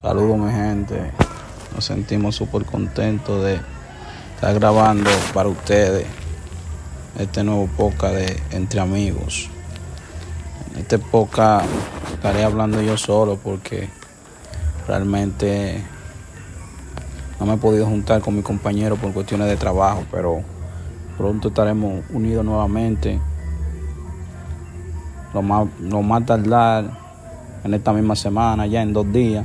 Saludos mi gente, nos sentimos súper contentos de estar grabando para ustedes este nuevo podcast de Entre Amigos. En este podcast estaré hablando yo solo porque realmente no me he podido juntar con mi compañero por cuestiones de trabajo, pero pronto estaremos unidos nuevamente. Lo más, lo más tardar en esta misma semana, ya en dos días.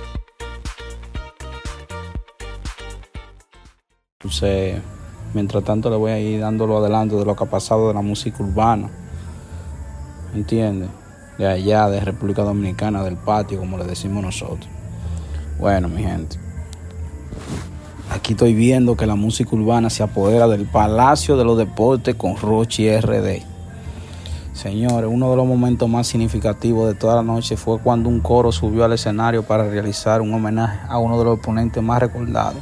Entonces, mientras tanto le voy a ir dándolo adelante de lo que ha pasado de la música urbana. ¿Entiendes? De allá, de República Dominicana, del patio, como le decimos nosotros. Bueno, mi gente. Aquí estoy viendo que la música urbana se apodera del Palacio de los Deportes con Rochi RD. Señores, uno de los momentos más significativos de toda la noche fue cuando un coro subió al escenario para realizar un homenaje a uno de los oponentes más recordados,